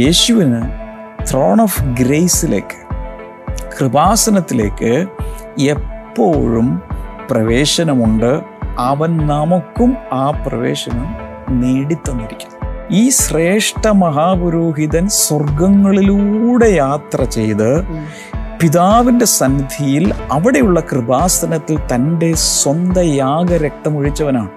യേശുവിന് thrown of ഗ്രേസിലേക്ക് കൃപാസനത്തിലേക്ക് എപ്പോഴും പ്രവേശനമുണ്ട്. അവൻ നമുക്കും ആ പ്രവേശനം നേടിത്തന്നിരിക്കുന്നു. ഈ ശ്രേഷ്ഠ മഹാപുരോഹിതൻ സ്വർഗങ്ങളിലൂടെ യാത്ര ചെയ്ത് പിതാവിന്റെ സന്നിധിയിൽ അവിടെയുള്ള കൃപാസനത്തിൽ തന്റെ സ്വന്തം യാഗരക്തമൊഴിച്ചവനാണ്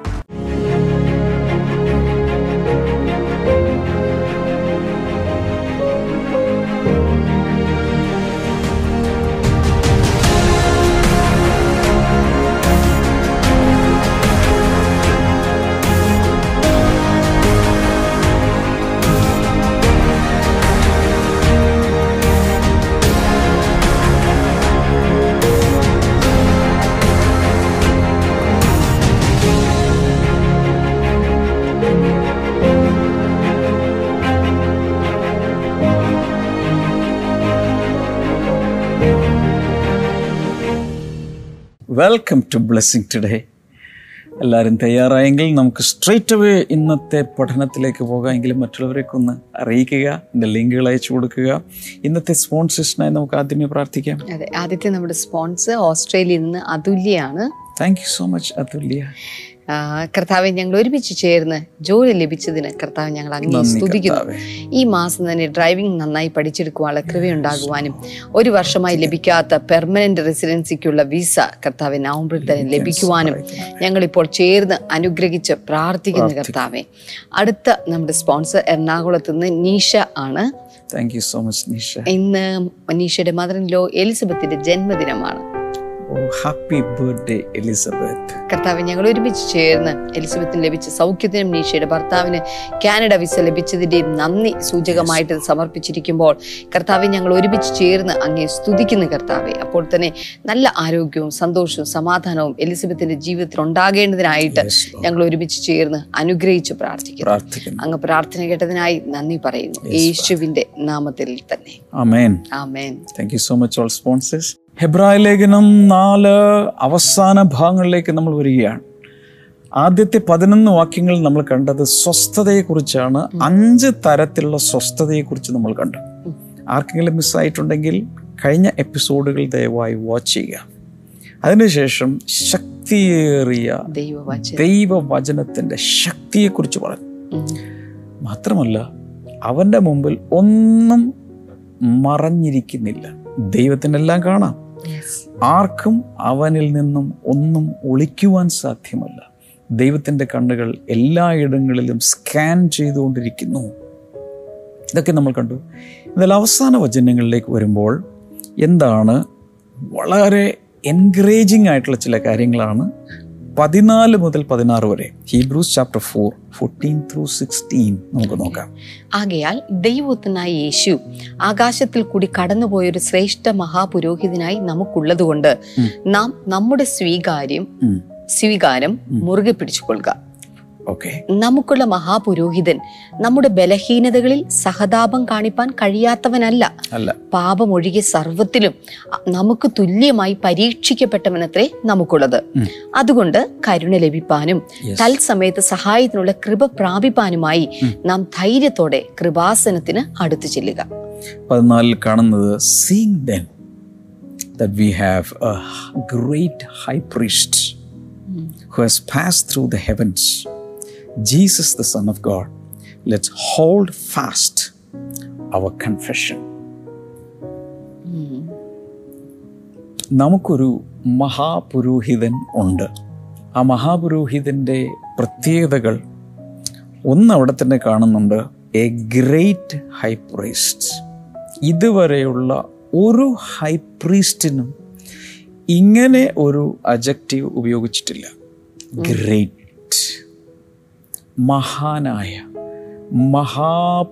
വെൽക്കം ടു ബ്ലെസ്സിങ് ടുഡേ എല്ലാവരും തയ്യാറായെങ്കിൽ നമുക്ക് സ്ട്രേറ്റ് അവേ ഇന്നത്തെ പഠനത്തിലേക്ക് പോകാമെങ്കിലും മറ്റുള്ളവരെയൊക്കെ ഒന്ന് അറിയിക്കുക എന്റെ ലിങ്കുകൾ അയച്ചു കൊടുക്കുക. ഇന്നത്തെ സ്പോൺസേഴ്സിനായി നമുക്ക് ആദ്യമേ പ്രാർത്ഥിക്കാം. അതെ ആദ്യത്തെ നമ്മുടെ സ്പോൺസർ ഓസ്ട്രേലിയയിൽ നിന്ന് അതുല്യാണ് thank you so much Athulya. കർത്താവെ ഞങ്ങൾ ഒരുമിച്ച് ചേർന്ന് ജോലി ലഭിച്ചതിന് കർത്താവ് ഞങ്ങൾ അങ്ങനെ സ്തുതിക്കുന്നു. ഈ മാസം തന്നെ ഡ്രൈവിംഗ് നന്നായി പഠിച്ചെടുക്കുവാനുള്ള കൃപയുണ്ടാകുവാനും ഒരു വർഷമായി ലഭിക്കാത്ത പെർമനന്റ് റെസിഡൻസിക്കുള്ള വിസ കർത്താവ് നവംബറിൽ തന്നെ ലഭിക്കുവാനും ഞങ്ങളിപ്പോൾ ചേർന്ന് അനുഗ്രഹിച്ച് പ്രാർത്ഥിക്കുന്നു കർത്താവെ. അടുത്ത നമ്മുടെ സ്പോൺസർ എറണാകുളത്ത് നിന്ന് നീഷ ആണ്. Thank you so much Neesha. ഇന്ന് നീഷയുടെ മദർ ഇൻ ലോ എലിസബത്തിന്റെ ജന്മദിനമാണ്. Happy birthday Elizabeth. കർത്താവ് ഞങ്ങൾ ഒരുമിച്ച് ചേർന്ന് എലിസബത്തിന് ലഭിച്ച സൗഖ്യത്തിനും നീഷയുടെ ഭർത്താവിന് കാനഡ വിസ ലഭിച്ചതിന്റെയും നന്ദി സൂചകമായിട്ട് സമർപ്പിച്ചിരിക്കുമ്പോൾ കർത്താവെ ഞങ്ങൾ ഒരുമിച്ച് ചേർന്ന് അങ്ങേ സ്തുതിക്കുന്നു കർത്താവെ. അപ്പോൾ തന്നെ നല്ല ആരോഗ്യവും സന്തോഷവും സമാധാനവും എലിസബത്തിന്റെ ജീവിതത്തിൽ ഉണ്ടാകേണ്ടതിനായിട്ട് ഞങ്ങൾ ഒരുമിച്ച് ചേർന്ന് അനുഗ്രഹിച്ച് പ്രാർത്ഥിക്കുന്നു. പ്രാർത്ഥിക്കുന്നു. അങ്ങ് പ്രാർത്ഥന കേട്ടതിനായി നന്ദി പറയുന്നു. യേശുവിന്റെ നാമത്തിൽ തന്നെ. ആമേൻ ആമേൻ thank you so much all sponsors ഹെബ്രായ ലേഖനം നാല് അവസാന ഭാഗങ്ങളിലേക്ക് നമ്മൾ വരികയാണ്. ആദ്യത്തെ പതിനൊന്ന് വാക്യങ്ങൾ നമ്മൾ കണ്ടത് സ്വസ്ഥതയെക്കുറിച്ചാണ്. അഞ്ച് തരത്തിലുള്ള സ്വസ്ഥതയെക്കുറിച്ച് നമ്മൾ കണ്ടു. ആർക്കെങ്കിലും മിസ്സായിട്ടുണ്ടെങ്കിൽ കഴിഞ്ഞ എപ്പിസോഡുകൾ ദയവായി വാച്ച് ചെയ്യുക. അതിനുശേഷം ശക്തിയേറിയ ദൈവവചനം. ദൈവവചനത്തിന്റെ ശക്തിയെക്കുറിച്ച് പറഞ്ഞു. മാത്രമല്ല അവന്റെ മുമ്പിൽ ഒന്നും മറഞ്ഞിരിക്കുന്നില്ല. ദൈവത്തിനെല്ലാം കാണാം. ആർക്കും അവനിൽ നിന്നും ഒന്നും ഒളിക്കുവാൻ സാധ്യമല്ല. ദൈവത്തിന്റെ കണ്ണുകൾ എല്ലായിടങ്ങളിലും സ്കാൻ ചെയ്തുകൊണ്ടിരിക്കുന്നു. ഇതൊക്കെ നമ്മൾ കണ്ടു. എന്നാൽ അവസാന വചനങ്ങളിലേക്ക് വരുമ്പോൾ എന്താണ്? വളരെ എൻകറേജിംഗ് ആയിട്ടുള്ള ചില കാര്യങ്ങളാണ് പതിനാല് മുതൽ പതിനാറ് വരെ. Hebrews chapter four fourteen through sixteen നമുക്ക് നോക്കാം. ആകയാൽ ദൈവത്തിനായ യേശു ആകാശത്തിൽ കൂടി കടന്നുപോയൊരു ശ്രേഷ്ഠ മഹാപുരോഹിതനായി നമുക്കുള്ളതുകൊണ്ട് കൊണ്ട് നാം നമ്മുടെ സ്വീകാര്യം സ്വീകാരം മുറുകെ പിടിച്ചുകൊള്ളുക. നമുക്കുള്ള മഹാപുരോഹിതൻ നമ്മുടെ ബലഹീനതകളിൽ സഹതാപം കാണിപ്പാൻ കഴിയാത്തവനല്ല. പാപമൊഴികെ സർവത്തിലും നമുക്ക് തുല്യമായി പരീക്ഷിക്കപ്പെട്ടവനത്രേ നമുക്കുള്ളത്. അതുകൊണ്ട് കരുണ ലഭിപ്പാനും. തൽസമയത്ത് സഹായത്തിനുള്ള കൃപ പ്രാപിപ്പാനുമായി നാം ധൈര്യത്തോടെ കൃപാസനത്തിന് അടുത്തു ചെല്ലുക. പതിനാലിൽ കാണുന്നത് seeing then that we have a great high priest who has passed through the heavens, Jesus, the Son of God. Let's hold fast our confession. നമുക്കൊരു മഹാപുരോഹിതൻ ഉണ്ട് ആ മഹാപുരോഹിതന്റെ പ്രത്യേകതകൾ ഒന്ന് അവിടെ തന്നെ കാണുന്നുണ്ട് എ ഗ്രേറ്റ് ഹൈപ്രീസ്റ്റ് ഇതുവരെയുള്ള ഒരു ഹൈപ്രീസ്റ്റിനും ഇങ്ങനെ ഒരു അജക്റ്റീവ് ഉപയോഗിച്ചിട്ടില്ല ഗ്രേറ്റ് മഹാനായ മഹാ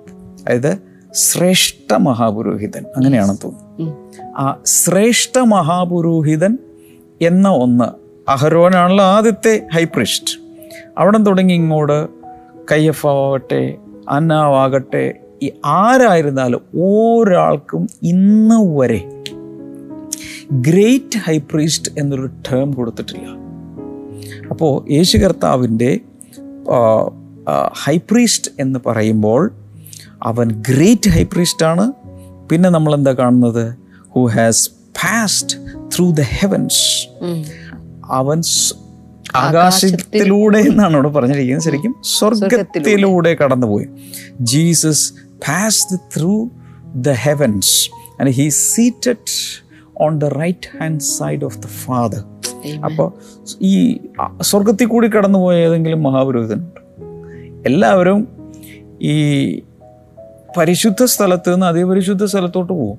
അതായത് ശ്രേഷ്ഠ മഹാപുരോഹിതൻ. അങ്ങനെയാണ് തോന്നുന്നു ആ ശ്രേഷ്ഠ മഹാപുരോഹിതൻ എന്ന ഒന്ന് അഹരോനാണല്ലോ ആദ്യത്തെ ഹൈപ്രിസ്റ്റ് അവിടെ തുടങ്ങി ഇങ്ങോട്ട് കയ്യഫാവട്ടെ അന്നാവാകട്ടെ ഈ ആരായിരുന്നാലും ഒരാൾക്കും ഇന്ന് വരെ ഗ്രേറ്റ് ഹൈപ്രീസ്റ്റ് എന്നൊരു ടേം കൊടുത്തിട്ടില്ല. അപ്പോൾ യേശു കർത്താവിന്റെ ഹൈപ്രീസ്റ്റ് എന്ന് പറയുമ്പോൾ അവൻ ഗ്രേറ്റ് ഹൈപ്രീസ്റ്റ് ആണ്. പിന്നെ നമ്മൾ എന്താ കാണുന്നത് who has passed through the heavens. അവൻ ആകാശത്തിലൂടെ എന്നാണ് അവിടെ പറഞ്ഞിരിക്കുന്നത് ശരിക്കും. സ്വർഗത്തിലൂടെ കടന്നുപോയി. Jesus passed through the heavens and he seated on the right hand side of the father. അപ്പോൾ ഈ സ്വർഗത്തിൽ കൂടി കടന്നുപോയ ഏതെങ്കിലും മഹാപുരോഹിതനുണ്ട്? എല്ലാവരും ഈ പരിശുദ്ധ സ്ഥലത്ത് നിന്ന് അതിപരിശുദ്ധ സ്ഥലത്തോട്ട് പോകും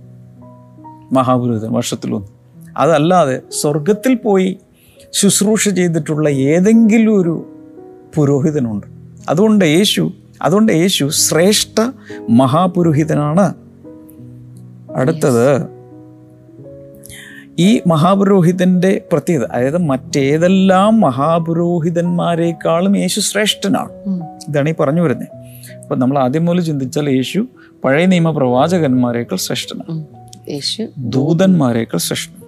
മഹാപുരോഹിതൻ വർഷത്തിലൊന്ന്. അതല്ലാതെ സ്വർഗത്തിൽ പോയി ശുശ്രൂഷ ചെയ്തിട്ടുള്ള ഏതെങ്കിലും ഒരു പുരോഹിതനുണ്ട്. അതുകൊണ്ട് യേശു അതുകൊണ്ട് യേശു ശ്രേഷ്ഠ മഹാപുരോഹിതനാണ്. അടുത്തത് ഈ മഹാപുരോഹിതന്റെ പ്രത്യേകത അതായത് മറ്റേതെല്ലാം മഹാപുരോഹിതന്മാരെക്കാളും യേശു ശ്രേഷ്ഠനാണ്. ഇതാണ് ഈ പറഞ്ഞു വരുന്നത്. അപ്പം നമ്മൾ ആദ്യം മുതൽ ചിന്തിച്ചാൽ യേശു പഴയ നിയമ പ്രവാചകന്മാരെക്കാൾ ശ്രേഷ്ഠനാണ് യേശു ദൂതന്മാരെക്കാൾ ശ്രേഷ്ഠനാണ്.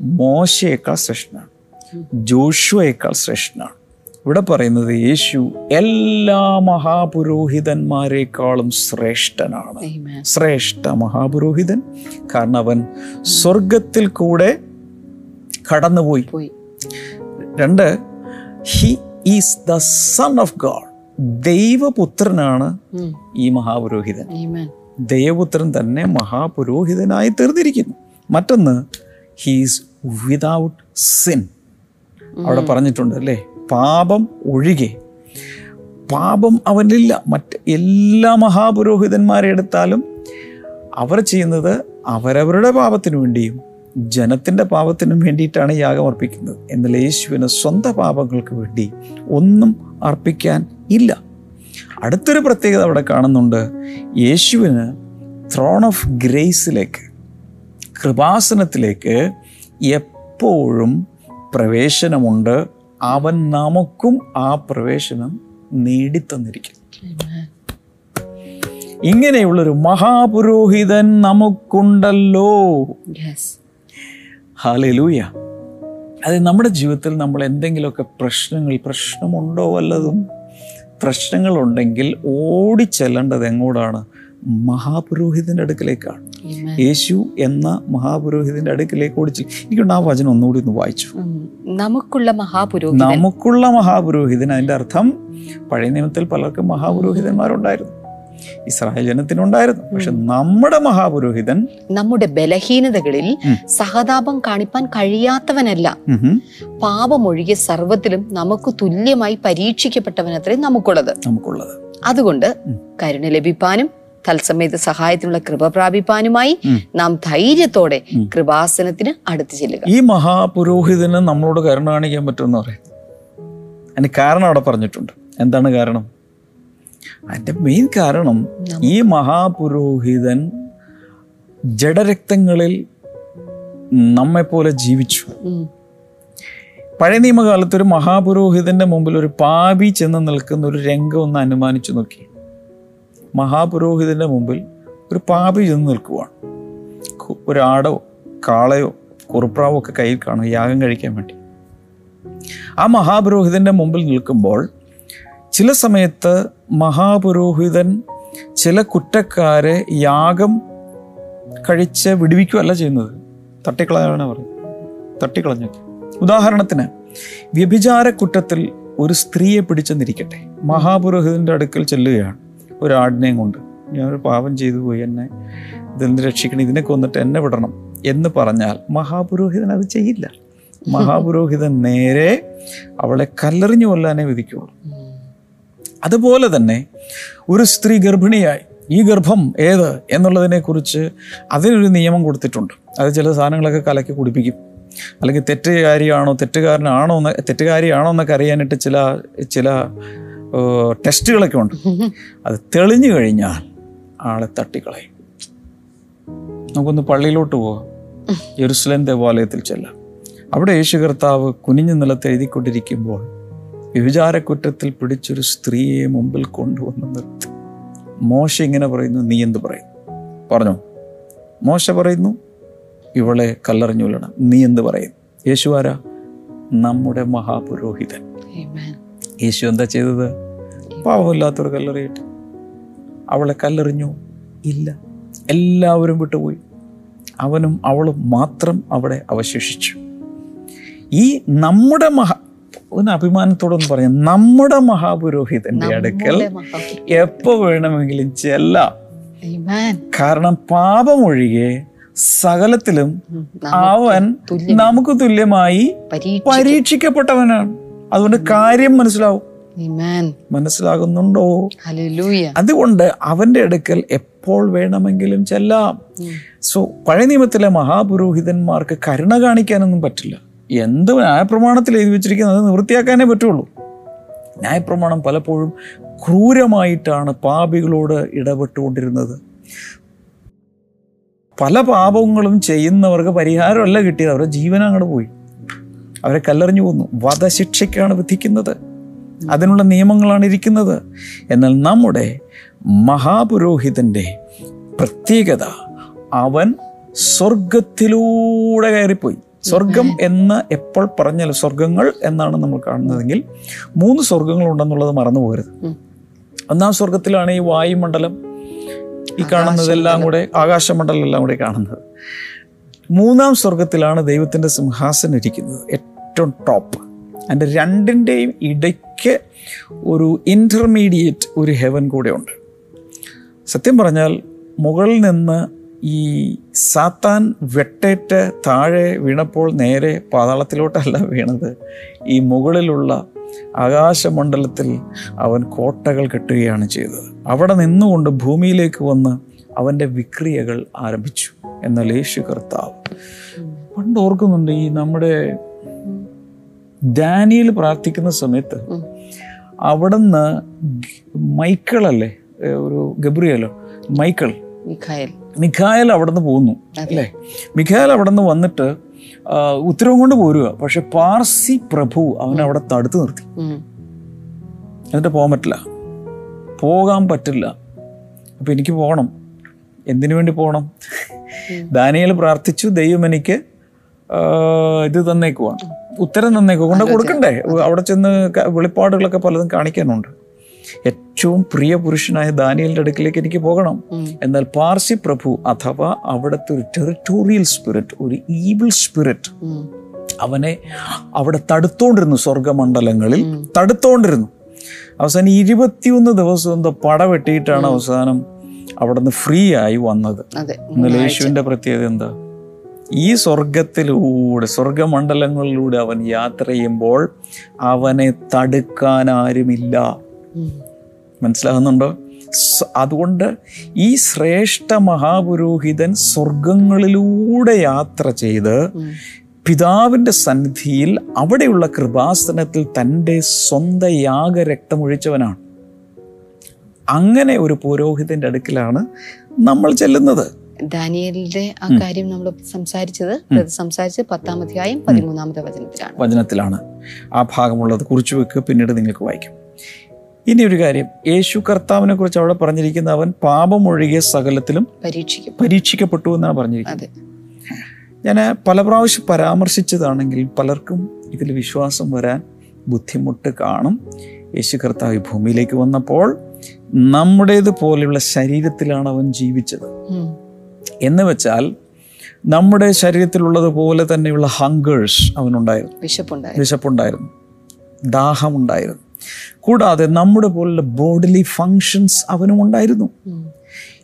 മോശയേക്കാൾ ശ്രേഷ്ഠനാണ്. ജോഷുവേക്കാൾ ശ്രേഷ്ഠനാണ്. ഇവിടെ പറയുന്നത് യേശു എല്ലാ മഹാപുരോഹിതന്മാരെക്കാളും ശ്രേഷ്ഠനാണ്. ശ്രേഷ്ഠ മഹാപുരോഹിതൻ. കാരണം അവൻ സ്വർഗത്തിൽ കൂടെ കടന്നുപോയി. പോയി. രണ്ട് he is the son of God ദൈവപുത്രനാണ് ഈ മഹാപുരോഹിതൻ. ദൈവപുത്രൻ തന്നെ മഹാപുരോഹിതനായി തീർന്നിരിക്കുന്നു. മറ്റൊന്ന് ഹീസ് വിതൗട്ട് സിൻ അവിടെ പറഞ്ഞിട്ടുണ്ട് അല്ലേ? പാപം ഒഴികെ. പാപം അവനില്ല മറ്റ് എല്ലാ മഹാപുരോഹിതന്മാരെ എടുത്താലും അവർ ചെയ്യുന്നത് അവരവരുടെ പാപത്തിനു വേണ്ടിയും ജനത്തിന്റെ പാപത്തിനും വേണ്ടിയിട്ടാണ് യാഗം അർപ്പിക്കുന്നത്. എന്നാൽ യേശുവിന് സ്വന്തം പാപങ്ങൾക്ക് വേണ്ടി ഒന്നും അർപ്പിക്കാൻ ഇല്ല. അടുത്തൊരു പ്രത്യേകത അവിടെ കാണുന്നുണ്ട്. യേശുവിന് ത്രോൺ ഓഫ് ഗ്രേസിലേക്ക് കൃപാസനത്തിലേക്ക് എപ്പോഴും പ്രവേശനമുണ്ട്. അവൻ നമുക്കും ആ പ്രവേശനം നേടിത്തന്നിരിക്കും. ഇങ്ങനെയുള്ളൊരു മഹാപുരോഹിതൻ നമുക്കുണ്ടല്ലോ. ഹാലൂയ ഹാലലൂയ അത് നമ്മുടെ ജീവിതത്തിൽ നമ്മൾ എന്തെങ്കിലുമൊക്കെ പ്രശ്നങ്ങൾ പ്രശ്നമുണ്ടോ വല്ലതും? പ്രശ്നങ്ങളുണ്ടെങ്കിൽ ഓടിച്ചെല്ലേണ്ടത് എങ്ങോട്ടാണ്? മഹാപുരോഹിതന്റെ അടുക്കിലേക്കാണ്. യേശു എന്ന മഹാപുരോഹിതന്റെ അടുക്കിലേക്ക് ഓടിച്ച് എനിക്കുണ്ട് ആ വചനം ഒന്നുകൂടി ഒന്ന് വായിച്ചു. നമുക്കുള്ള മഹാപുരോഹിതൻ. നമുക്കുള്ള മഹാപുരോഹിതൻ അതിന്റെ അർത്ഥം പഴയ നിയമത്തിൽ പലർക്കും മഹാപുരോഹിതന്മാരുണ്ടായിരുന്നു. ഇസ്രായേൽ ജനത്തിനുണ്ടായിരുന്നു. പക്ഷെ നമ്മുടെ മഹാപുരോഹിതൻ നമ്മുടെ ബലഹീനതകളിൽ സഹതാപം കാണിപ്പാൻ കഴിയാത്തവനല്ല. പാപമൊഴികെ സർവത്തിലും നമുക്ക് തുല്യമായി പരീക്ഷിക്കപ്പെട്ടവനത്രേ നമുക്കുള്ളത്. നമുക്കുള്ളത്. അതുകൊണ്ട് കരുണ ലഭിപ്പാനും തത്സമയത്ത് സഹായത്തിനുള്ള കൃപ പ്രാപിപ്പാനുമായി നാം ധൈര്യത്തോടെ. കൃപാസനത്തിന് അടുത്ത് ചെല്ലുക. ഈ മഹാപുരോഹിതന് നമ്മളോട് കരുണ കാണിക്കാൻ പറ്റുമെന്ന് പറയാം. അതിന് കാരണം അവിടെ പറഞ്ഞിട്ടുണ്ട്. എന്താണ് കാരണം? അതിന്റെ മെയിൻ കാരണം ഈ മഹാപുരോഹിതൻ ജഡരക്തങ്ങളിൽ നമ്മെപ്പോലെ ജീവിച്ചു. പഴയ നിയമകാലത്ത് ഒരു മഹാപുരോഹിതന്റെ മുമ്പിൽ ഒരു പാപി ചെന്ന് നിൽക്കുന്ന ഒരു രംഗം ഒന്ന് അനുമാനിച്ചു നോക്കി. മഹാപുരോഹിതന്റെ മുമ്പിൽ ഒരു പാപി ചെന്ന് നിൽക്കുവാണ്. ഒരാടോ കാളയോ കുറുപ്രാവോ ഒക്കെ കയ്യിൽ കാണും യാഗം കഴിക്കാൻ വേണ്ടി. ആ മഹാപുരോഹിതന്റെ മുമ്പിൽ നിൽക്കുമ്പോൾ ചില സമയത്ത് മഹാപുരോഹിതൻ ചില കുറ്റക്കാരെ യാഗം കഴിച്ച് വിടുവിക്കുകയല്ല ചെയ്യുന്നത്. തട്ടിക്കളയാണ് പറയും തട്ടിക്കളഞ്ഞൊക്കെ. ഉദാഹരണത്തിന് വ്യഭിചാര കുറ്റത്തിൽ ഒരു സ്ത്രീയെ പിടിച്ചെന്നിരിക്കട്ടെ. മഹാപുരോഹിതന്റെ അടുക്കൽ ചെല്ലുകയാണ്. ഒരു ആടിനെയും കൊണ്ട് ഒരു പാപം ചെയ്തു പോയി എന്നെ ഇതിൽ നിന്ന് രക്ഷിക്കണം? ഇതിനെ കൊന്നിട്ട് എന്നെ വിടണം എന്ന് പറഞ്ഞാൽ മഹാപുരോഹിതൻ അത് ചെയ്യില്ല. മഹാപുരോഹിതൻ നേരെ അവളെ കല്ലെറിഞ്ഞു കൊല്ലാനേ വിധിക്കുള്ളൂ. അതുപോലെ തന്നെ ഒരു സ്ത്രീ ഗർഭിണിയായി. ഈ ഗർഭം ഏത് എന്നുള്ളതിനെക്കുറിച്ച് അതിനൊരു നിയമം കൊടുത്തിട്ടുണ്ട്. അത് ചില സാധനങ്ങളൊക്കെ കലക്കി കുടിപ്പിക്കും. അല്ലെങ്കിൽ തെറ്റുകാരിയാണോ തെറ്റുകാരനാണോ എന്ന് തെറ്റുകാരിയാണോ എന്നൊക്കെ അറിയാനായിട്ട് ചില ചില ടെസ്റ്റുകളൊക്കെ ഉണ്ട്. അത് തെളിഞ്ഞു കഴിഞ്ഞാൽ ആളെ തട്ടിക്കളയും. നമുക്കൊന്ന് പള്ളിയിലോട്ട് പോവാം. യെരുസലേം ദേവാലയത്തിൽ ചെല്ലാം. അവിടെ യേശു കർത്താവ് കുനിഞ്ഞു നിലത്ത് എഴുതിക്കൊണ്ടിരിക്കുമ്പോൾ വ്യഭിചാരക്കുറ്റത്തിൽ പിടിച്ചൊരു സ്ത്രീയെ മുമ്പിൽ കൊണ്ടുവന്ന് നിർത്തി. മോശ ഇങ്ങനെ പറയുന്നു നീ എന്ത് പറയും? പറഞ്ഞു. മോശ പറയുന്നു ഇവളെ കല്ലെറിഞ്ഞു കൊല്ലണം. നീ എന്ത് പറയും? യേശു ആരാ? നമ്മുടെ മഹാപുരോഹിതൻ. യേശു എന്താ ചെയ്തത്? പാവമില്ലാത്തൊരു കല്ലെറിയിട്ട്. അവളെ കല്ലെറിഞ്ഞു. ഇല്ല. എല്ലാവരും വിട്ടുപോയി. അവനും അവളും മാത്രം അവിടെ അവശേഷിച്ചു. ഈ നമ്മുടെ മഹാ ഒന്ന് അഭിമാനത്തോടൊന്ന് പറയാം. നമ്മുടെ മഹാപുരോഹിതന്റെ അടുക്കൽ എപ്പോ വേണമെങ്കിലും ചെല്ലാം. കാരണം പാപമൊഴികെ സകലത്തിലും. അവൻ നമുക്ക് തുല്യമായി പരീക്ഷ പരീക്ഷിക്കപ്പെട്ടവനാണ്. അതുകൊണ്ട് കാര്യം മനസ്സിലാവും. മനസ്സിലാകുന്നുണ്ടോ? Hallelujah. അതുകൊണ്ട് അവന്റെ അടുക്കൽ എപ്പോൾ വേണമെങ്കിലും ചെല്ലാം. സോ പഴയ നിയമത്തിലെ മഹാപുരോഹിതന്മാർക്ക് കരുണ കാണിക്കാനൊന്നും പറ്റില്ല. എന്ത് ന്യായപ്രമാണത്തിൽ എഴുതി വെച്ചിരിക്കുന്നത് അത് നിവൃത്തിയാക്കാനേ പറ്റുള്ളൂ. ന്യായപ്രമാണം പലപ്പോഴും ക്രൂരമായിട്ടാണ് പാപികളോട് ഇടപെട്ടുകൊണ്ടിരുന്നത്. പല പാപങ്ങളും ചെയ്യുന്നവർക്ക് പരിഹാരമല്ല കിട്ടിയത്. അവരുടെ ജീവൻ അങ്ങോട്ട് പോയി. അവരെ കല്ലെറിഞ്ഞു പോന്നു. വധശിക്ഷയ്ക്കാണ് വിധിക്കുന്നത്. അതിനുള്ള നിയമങ്ങളാണ് ഇരിക്കുന്നത്. എന്നാൽ നമ്മുടെ മഹാപുരോഹിതന്റെ പ്രത്യേകത അവൻ സ്വർഗത്തിലൂടെ കയറിപ്പോയി. സ്വർഗം എന്ന് എപ്പോൾ പറഞ്ഞാൽ സ്വർഗങ്ങൾ എന്നാണ് നമ്മൾ കാണുന്നതെങ്കിൽ മൂന്ന് സ്വർഗങ്ങളുണ്ടെന്നുള്ളത് മറന്നു പോകരുത്. ഒന്നാം സ്വർഗത്തിലാണ് ഈ വായുമണ്ഡലം ഈ കാണുന്നതെല്ലാം കൂടെ ആകാശമണ്ഡലം എല്ലാം കൂടെ കാണുന്നത്. മൂന്നാം സ്വർഗത്തിലാണ് ദൈവത്തിന്റെ സിംഹാസനം ഇരിക്കുന്നത് ഏറ്റവും ടോപ്പ്. അതിന്റെ രണ്ടിന്റെയും ഇടയ്ക്ക് ഒരു ഇന്റർമീഡിയറ്റ് ഒരു ഹെവൻ കൂടെ ഉണ്ട്. സത്യം പറഞ്ഞാൽ മുകളിൽ നിന്ന് ഈ സാത്താൻ വെട്ടേറ്റ് താഴെ വീണപ്പോൾ നേരെ പാതാളത്തിലോട്ടല്ല വീണത്. ഈ മുകളിലുള്ള ആകാശമണ്ഡലത്തിൽ അവൻ കോട്ടകൾ കെട്ടുകയാണ് ചെയ്തത്. അവിടെ നിന്നുകൊണ്ട് ഭൂമിയിലേക്ക് വന്ന് അവന്റെ വിക്രിയകൾ ആരംഭിച്ചു എന്നാൽ യേശു കർത്താവ്. പണ്ട് ഓർക്കുന്നുണ്ട് ഈ നമ്മുടെ ഡാനിയിൽ പ്രാർത്ഥിക്കുന്ന സമയത്ത്. അവിടുന്ന് മൈക്കിളല്ലേ? അല്ലേ ഒരു ഗബ്രിയലോ? മൈക്കിൾ. മിഖായേൽ. അവിടുന്ന് പോകുന്നു അല്ലേ? മിഖായൽ അവിടുന്ന് വന്നിട്ട് ഉത്തരവും കൊണ്ട് പോരുക പക്ഷെ പാർസി പ്രഭു അവനെ അവിടെ തടുത്തു നിർത്തി. എന്നിട്ട് പോകാൻ പറ്റില്ല. പോകാൻ പറ്റില്ല. അപ്പൊ എനിക്ക് പോകണം. എന്തിനു വേണ്ടി പോകണം? ദാനിയൽ പ്രാർത്ഥിച്ചു ദൈവം എനിക്ക് ഇത് തന്നേക്കുവാണ്. ഉത്തരം തന്നേക്കുക കൊണ്ട് കൊടുക്കണ്ടേ? അവിടെ ചെന്ന് വെളിപ്പാടുകളൊക്കെ പലതും കാണിക്കാനുണ്ട്. ഏറ്റവും പ്രിയ പുരുഷനായ ദാനിയലിന്റെ അടുക്കിലേക്ക് എനിക്ക് പോകണം. എന്നാൽ പാർസി പ്രഭു അഥവാ അവിടുത്തെ ഒരു ടെറിറ്റോറിയൽ സ്പിരിറ്റ് ഒരു ഈവിൾ സ്പിരിറ്റ് അവനെ അവിടെ തടുത്തോണ്ടിരുന്നു സ്വർഗമണ്ഡലങ്ങളിൽ. തടുത്തോണ്ടിരുന്നു. അവസാനം ഇരുപത്തിയൊന്ന് ദിവസം എന്തോ പട വെട്ടിയിട്ടാണ് അവസാനം അവിടെ നിന്ന് ഫ്രീ ആയി വന്നത് എന്നാൽ യേശുവിന്റെ പ്രത്യേകത എന്താ? ഈ സ്വർഗത്തിലൂടെ സ്വർഗമണ്ഡലങ്ങളിലൂടെ അവൻ യാത്ര ചെയ്യുമ്പോൾ അവനെ തടുക്കാൻ ആരുമില്ല. മനസ്സിലാകുന്നുണ്ടോ? അതുകൊണ്ട് ഈ ശ്രേഷ്ഠ മഹാപുരോഹിതൻ സ്വർഗങ്ങളിലൂടെ യാത്ര ചെയ്ത് പിതാവിന്റെ സന്നിധിയിൽ അവിടെയുള്ള കൃപാസനത്തിൽ തന്റെ സ്വന്തം യാഗരക്തമൊഴിച്ചവനാണ്. അങ്ങനെ ഒരു പുരോഹിതന്റെ അടുക്കിലാണ് നമ്മൾ ചെല്ലുന്നത്. ദാനിയലിന്റെ ആ കാര്യം നമ്മൾ സംസാരിച്ചത് അത് സംസാരിച്ചത് പത്താം അധ്യായം പതിമൂന്നാമത്തെ വചനത്തിലാണ്. വചനത്തിലാണ് ആ ഭാഗമുള്ളത്. കുറിച്ചു വെക്കുക പിന്നീട് നിങ്ങൾക്ക് വായിക്കും. ഇനി ഒരു കാര്യം. യേശു കർത്താവിനെ കുറിച്ച് അവിടെ പറഞ്ഞിരിക്കുന്ന അവൻ പാപമൊഴികിയ സകലത്തിലും പരീക്ഷിക്കും പരീക്ഷിക്കപ്പെട്ടു എന്നാണ് പറഞ്ഞിരിക്കുന്നത്. ഞാൻ പല പ്രാവശ്യം പരാമർശിച്ചതാണെങ്കിൽ പലർക്കും ഇതിൽ വിശ്വാസം വരാൻ ബുദ്ധിമുട്ട് കാണും. യേശു കർത്താവ് ഭൂമിയിലേക്ക് വന്നപ്പോൾ നമ്മുടേതുപോലെയുള്ള ശരീരത്തിലാണ് അവൻ ജീവിച്ചത്. എന്ന് വെച്ചാൽ നമ്മുടെ ശരീരത്തിലുള്ളതുപോലെ തന്നെയുള്ള ഹങ്കേഴ്സ് അവനുണ്ടായിരുന്നു. വിശപ്പുണ്ടായി വിശപ്പുണ്ടായിരുന്നു. ദാഹമുണ്ടായിരുന്നു. കൂടാതെ നമ്മുടെ പോലുള്ള ബോഡിലി ഫങ്ഷൻസ് അവനും ഉണ്ടായിരുന്നു.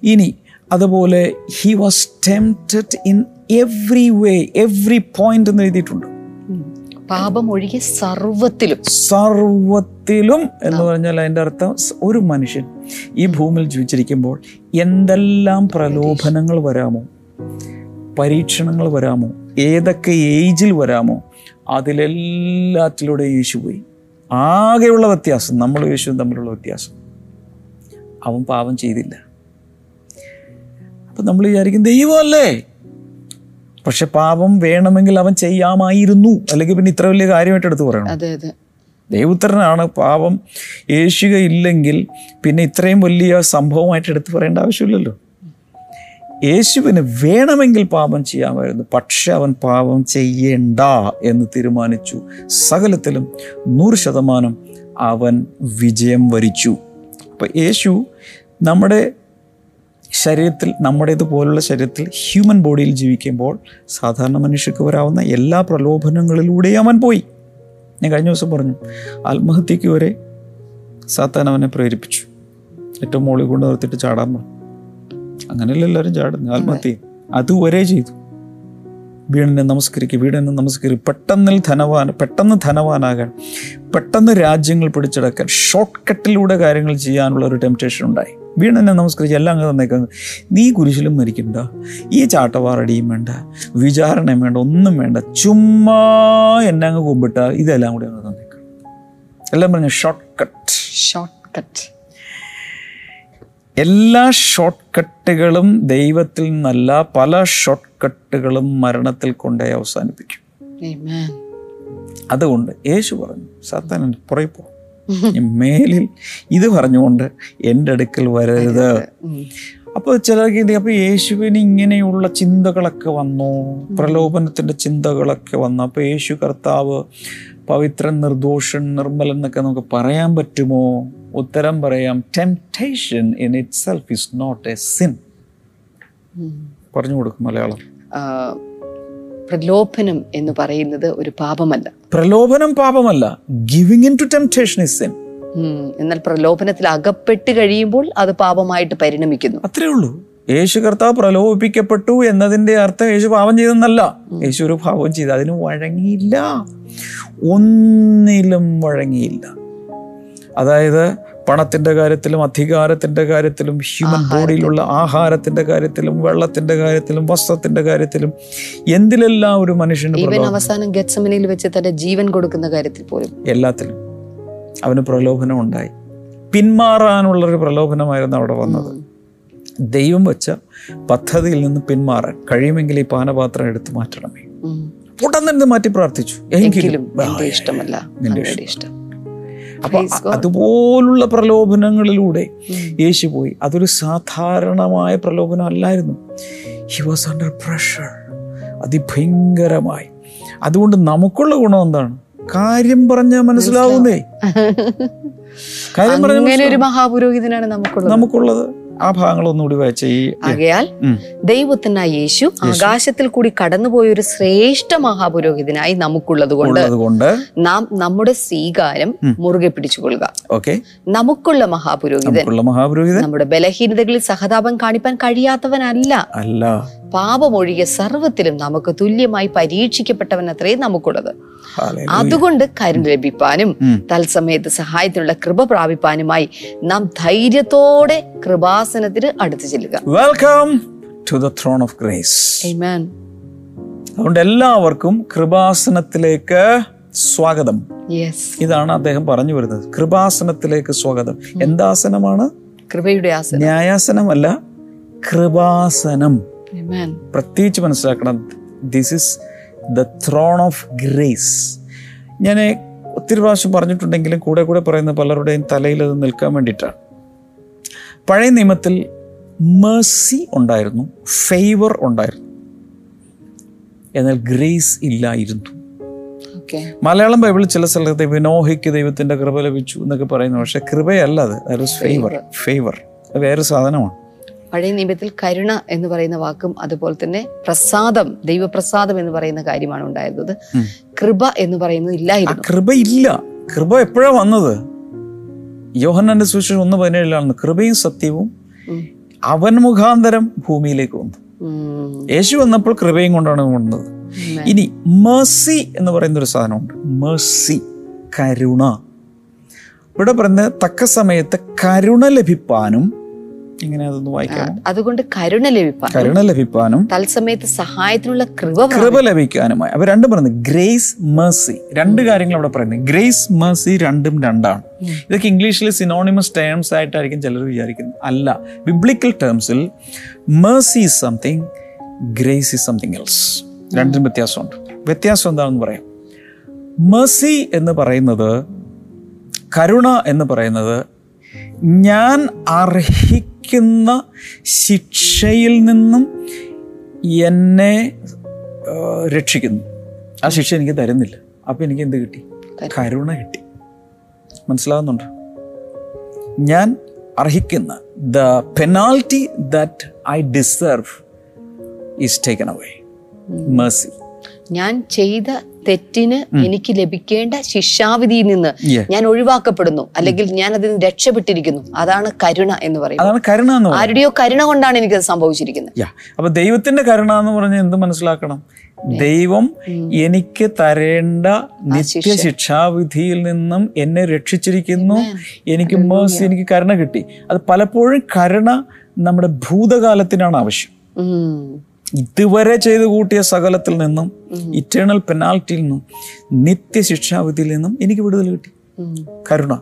ഇനി അതുപോലെ he was tempted in every way every point എന്ന് എഴുതിയിട്ടുണ്ട്. പാപം ഒഴികെ സർവത്തിലും. സർവത്തിലും എന്ന് പറഞ്ഞാൽ അതിന്റെ അർത്ഥം ഒരു മനുഷ്യൻ ഈ ഭൂമിയിൽ ജീവിച്ചിരിക്കുമ്പോൾ എന്തെല്ലാം പ്രലോഭനങ്ങൾ വരാമോ? പരീക്ഷണങ്ങൾ വരാമോ? ഏതൊക്കെ ഏജിൽ വരാമോ? അതിലെല്ലാറ്റിലൂടെ യേശു പോയി. ആകെയുള്ള വ്യത്യാസം നമ്മൾ യേശുവും തമ്മിലുള്ള വ്യത്യാസം. അവൻ പാപം ചെയ്തില്ല. അപ്പം നമ്മൾ വിചാരിക്കും ദൈവമല്ലേ? പക്ഷെ പാപം വേണമെങ്കിൽ അവൻ ചെയ്യാമായിരുന്നു. അല്ലെങ്കിൽ പിന്നെ ഇത്ര വലിയ കാര്യമായിട്ട് എടുത്ത് പറയണം. അതെ അതെ. ദൈവപുത്രനാണ് പാപം. യേശുക ഇല്ലെങ്കിൽ പിന്നെ ഇത്രയും വലിയ സംഭവമായിട്ട് എടുത്തു പറയേണ്ട ആവശ്യമില്ലല്ലോ. യേശുവിന് വേണമെങ്കിൽ പാപം ചെയ്യാമായിരുന്നു. പക്ഷെ അവൻ പാപം ചെയ്യേണ്ട എന്ന് തീരുമാനിച്ചു. സകലത്തിലും നൂറ് ശതമാനം അവൻ വിജയം വരിച്ചു. അപ്പോൾ യേശു നമ്മുടെ ശരീരത്തിൽ നമ്മുടേതുപോലുള്ള ശരീരത്തിൽ ഹ്യൂമൻ ബോഡിയിൽ ജീവിക്കുമ്പോൾ സാധാരണ മനുഷ്യർക്ക് വരാവുന്ന എല്ലാ പ്രലോഭനങ്ങളിലൂടെയും അവൻ പോയി. ഞാൻ കഴിഞ്ഞ ദിവസം പറഞ്ഞു ആത്മഹത്യയ്ക്ക് വരെ സാത്താൻ അവനെ പ്രേരിപ്പിച്ചു. ഏറ്റവും മുകളിൽ കൊണ്ട് നിർത്തിയിട്ട് ചാടാൻ പറഞ്ഞു. അങ്ങനെയല്ല എല്ലാവരും ചാടുന്നു ആത്മഹത്യ. അതുവരെ ചെയ്തു. വീടിനെ നമസ്കരിക്കുക വീടിനെ നമസ്കരിക്കുക. പെട്ടെന്ന് ധനവാൻ പെട്ടെന്ന് ധനവാനാകാൻ പെട്ടെന്ന് രാജ്യങ്ങൾ പിടിച്ചെടുക്കാൻ ഷോർട്ട് കട്ടിലൂടെ കാര്യങ്ങൾ ചെയ്യാനുള്ള ഒരു ടെംപ്റ്റേഷൻ ഉണ്ടായി. വീടിനെ നമസ്കരിച്ച് എല്ലാം അങ്ങ് തന്നേക്കാം. നീ കുരിശിലും മരിക്കണ്ട. ഈ ചാട്ടവാറടിയും വേണ്ട. വിചാരണയും വേണ്ട. ഒന്നും വേണ്ട. ചുമ്മാ എന്നെ അങ്ങ് കുമ്പിട്ട ഇതെല്ലാം കൂടി അങ്ങ് തന്നേക്കാം. എല്ലാം പറഞ്ഞു ഷോർട്ട് കട്ട് ഷോർട്ട് കട്ട് എല്ലാ ഷോർട്ട് കട്ടുകളും ദൈവത്തിൽ നിന്നല്ല പല ഷോർട്ട് കട്ടുകളും മരണത്തിൽ കൊണ്ടേ അവസാനിപ്പിക്കും. Amen. അതുകൊണ്ട് യേശു പറഞ്ഞു സാത്താൻ പുറകെ പോ. മേലിൽ ഇത് പറഞ്ഞുകൊണ്ട് എന്റെ അടുക്കൽ വരരുത്. അപ്പോൾ ചിലർക്ക് അപ്പോൾ യേശുവിന് ഇങ്ങനെയുള്ള ചിന്തകളൊക്കെ വന്നു. പ്രലോഭനത്തിന്റെ ചിന്തകളൊക്കെ വന്നു. അപ്പോൾ യേശു കർത്താവ് പവിത്രൻ നിർദോഷൻ നിർമ്മലൻ എന്നൊക്കെ നമുക്ക് പറയാൻ പറ്റുമോ? ഉത്തരം പറയാം. Temptation in itself is not a sin പറഞ്ഞു കൊടുക്കും മലയാളം. പ്രലോഭനം എന്ന് പറയുന്നത് ഒരു പാപമല്ല. പ്രലോഭനം പാപമല്ല. Giving in to temptation is sin എന്നാൽ പ്രലോഭനത്തിൽ അകപ്പെട്ട് കഴിയുമ്പോൾ അത് പാപമായിട്ട് പരിണമിക്കുന്നു. അത്രേ ഉള്ളൂ. യേശു കർത്താവ് പ്രലോഭിപ്പിക്കപ്പെട്ടു എന്നതിന്റെ അർത്ഥം യേശു പാപം ചെയ്തെന്നല്ല. യേശു ഒരു പാപം ചെയ്തു അതിന് വഴങ്ങിയില്ല. ഒന്നിലും വഴങ്ങിയില്ല. അതായത് പണത്തിന്റെ കാര്യത്തിലും അധികാരത്തിന്റെ കാര്യത്തിലും ഹ്യൂമൻ ബോഡിയിലുള്ള ആഹാരത്തിന്റെ കാര്യത്തിലും വെള്ളത്തിന്റെ കാര്യത്തിലും വസ്ത്രത്തിന്റെ കാര്യത്തിലും എന്തിലെല്ലാം ഒരു മനുഷ്യന് അവസാനം ഗെറ്റ്സമനിൽ വെച്ച് തന്റെ ജീവൻ കൊടുക്കുന്ന കാര്യത്തിൽ പോലും. എല്ലാത്തിലും. അവന് പ്രലോഭനം ഉണ്ടായി. പിന്മാറാനുള്ളൊരു പ്രലോഭനമായിരുന്നു അവിടെ വന്നത്. ദൈവം വെച്ച പദ്ധതിയിൽ നിന്ന് പിന്മാറാൻ കഴിയുമെങ്കിൽ ഈ പാനപാത്രം എടുത്തു മാറ്റണമേ. ഉടൻ തന്നെ മാറ്റി പ്രാർത്ഥിച്ചു. എങ്കിലും ഇഷ്ടമല്ല. നിന്റെ ഇഷ്ടം. അപ്പൊ അതുപോലുള്ള പ്രലോഭനങ്ങളിലൂടെ. യേശു പോയി. അതൊരു സാധാരണമായ പ്രലോഭനം അല്ലായിരുന്നു ഹി വാസ് അണ്ടർ പ്രഷർ അതിഭയങ്കരമായി. അതുകൊണ്ട് നമുക്കുള്ള ഗുണം എന്താണ്? കാര്യം പറഞ്ഞാൽ മനസ്സിലാവുന്നേ. കാര്യം പറഞ്ഞ ഒരു മഹാപുരോഹിതനാണ് നമുക്കുള്ളത്. നമുക്കുള്ളത്. ആ ഭാഗങ്ങൾ ഒന്നുകൂടി വായിച്ച ഈ ആകയാൽ. ദൈവത്തിനായി യേശു ആകാശത്തിൽ കൂടി കടന്നുപോയ ഒരു ശ്രേഷ്ഠ മഹാപുരോഹിതനായി നമുക്കുള്ളത് കൊണ്ട് നാം നമ്മുടെ സ്വീകാരം മുറുകെ പിടിച്ചുകൊള്ളുക. ഓക്കെ. നമുക്കുള്ള മഹാപുരോഹിതൻ മഹാപുരോഹിതൻ നമ്മുടെ ബലഹീനതകളിൽ സഹതാപം കാണിപ്പാൻ കഴിയാത്തവനല്ല. അല്ല. പാപമൊഴികെ സർവത്തിലും നമുക്ക് തുല്യമായി പരീക്ഷിക്കപ്പെട്ടവൻ അത്രേ നമുക്കുള്ളത് അതുകൊണ്ട് കരുണ ലഭിപ്പാനും. തത്സമയത്ത് സഹായത്തിനുള്ള കൃപ പ്രാപിപ്പാനുമായി നാം ധൈര്യത്തോടെ കൃപാസനത്തിന് അടുത്തു ചെല്ലുക. Welcome to the throne of grace. അതുകൊണ്ട് എല്ലാവർക്കും കൃപാസനത്തിലേക്ക് സ്വാഗതം. ഇതാണ് അദ്ദേഹം പറഞ്ഞു വരുന്നത്. കൃപാസനത്തിലേക്ക് സ്വാഗതം. എന്താസനമാണ്? കൃപയുടെ ആസനം. ന്യായാസനമല്ല കൃപാസനം. Amen. പ്രത്യേകിച്ച് മനസ്സിലാക്കണം this is the throne of grace ഞാൻ ഒത്തിരി പ്രാവശ്യം പറഞ്ഞിട്ടുണ്ടെങ്കിലും കൂടെ കൂടെ പറയുന്ന പലരുടെയും തലയിൽ അത് നിൽക്കാൻ വേണ്ടിയിട്ടാണ്. പഴയ നിയമത്തിൽ മേഴ്സി ഉണ്ടായിരുന്നു ഫേവർ ഉണ്ടായിരുന്നു. എന്നാൽ ഗ്രേസ് ഇല്ലായിരുന്നു. മലയാളം ബൈബിളിൽ ചില സ്ഥലത്ത് വിനോഹിക്ക് ദൈവത്തിന്റെ കൃപ ലഭിച്ചു എന്നൊക്കെ പറയുന്നു പക്ഷെ കൃപയല്ല അത്. ഫേവർ ഫേവർ അത് വേറെ സാധനമാണ്. പഴയ നിയമത്തിൽ കരുണ എന്ന് പറയുന്ന വാക്കും അതുപോലെ തന്നെ പ്രസാദം ദൈവപ്രസാദം എന്ന് പറയുന്ന കാര്യമാണ് ഉണ്ടായിരുന്നത്. കൃപ എന്ന് പറയുന്നത് ഇല്ലായിരുന്നു. കൃപ ഇല്ല. കൃപ എപ്പോഴാ വന്നത്? യോഹന്നാന്റെ സുവിശേഷം ഒന്ന് പതിനേഴിലാണ് കൃപയും സത്യവും അവൻ മുഖാന്തരം ഭൂമിയിലേക്ക് വന്നു. യേശു വന്നപ്പോൾ കൃപയും കൊണ്ടാണ് വന്നത്. ഇനി മേഴ്സി എന്ന് പറയുന്ന ഒരു സാധനമുണ്ട്. മേഴ്സി കരുണ. ഇവിടെ പറയുന്നത് തക്ക സമയത്ത് കരുണ ലഭിപ്പാനും അതുകൊണ്ട് കരുണ ലഭിപ്പാൻ. കരുണ ലഭിപ്പാനും തത്സമയത്ത് സഹായത്തിനുള്ള കൃപ കൃപ ലഭിക്കാനുമായി. അവർ രണ്ടും പറയുന്നത് ഗ്രേസ് മേഴ്സി രണ്ട് കാര്യങ്ങൾ അവിടെ പറയുന്നത് ഗ്രേസ് മേഴ്സി രണ്ടും രണ്ടാണ്. ഇതൊക്കെ ഇംഗ്ലീഷിൽ സിനോണിമസ് ടേംസ് ആയിട്ടായിരിക്കും ചിലർ വിചാരിക്കുന്നത്. അല്ല biblical ടേംസിൽ mercy is something grace is something else രണ്ടും വ്യത്യാസമുണ്ട്. വ്യത്യാസം എന്താണെന്ന് പറയാം. മേഴ്സി എന്ന് പറയുന്നത് കരുണ എന്ന് പറയുന്നത് ഞാൻ അർഹിക്കുന്ന ശിക്ഷയിൽ നിന്നും എന്നെ രക്ഷിക്കുന്നു. ആ ശിക്ഷ എനിക്ക് തരുന്നില്ല. അപ്പം എനിക്ക് എന്ത് കിട്ടി? കരുണ കിട്ടി. മനസ്സിലാകുന്നുണ്ട് ഞാൻ അർഹിക്കുന്ന the penalty that I deserve is taken away mercy ഞാൻ ചെയ്ത തെറ്റിന് എനിക്ക് ലഭിക്കേണ്ട ശിക്ഷാവിധിയിൽ നിന്ന് ഞാൻ ഒഴിവാക്കപ്പെടുന്നു. അല്ലെങ്കിൽ ഞാൻ അതിൽ നിന്ന് രക്ഷപ്പെട്ടിരിക്കുന്നു അതാണ് കരുണ എന്ന് പറയുന്നത്. ആരുടെയോ കരുണ കൊണ്ടാണ് എനിക്ക് അത് സംഭവിച്ചിരിക്കുന്നത് അപ്പൊ ദൈവത്തിന്റെ കരുണ എന്ന് പറഞ്ഞാൽ എന്ത് മനസ്സിലാക്കണം? ദൈവം. എനിക്ക് തരേണ്ട നിത്യ ശിക്ഷാവിധിയിൽ നിന്നും എന്നെ രക്ഷിച്ചിരിക്കുന്നു. എനിക്ക് മേഴ്സി എനിക്ക് കരുണ കിട്ടി. അത് പലപ്പോഴും കരുണ നമ്മുടെ ഭൂതകാലത്തിനാണ് ആവശ്യം. ഇതുവരെ ചെയ്തു കൂട്ടിയ സകലത്തിൽ നിന്നും ഇറ്റേണൽ പെനാൽറ്റിയിൽ നിന്നും നിത്യ ശിക്ഷാവിധിയിൽ നിന്നും എനിക്ക് വിടുതൽ കിട്ടി. കരുണ.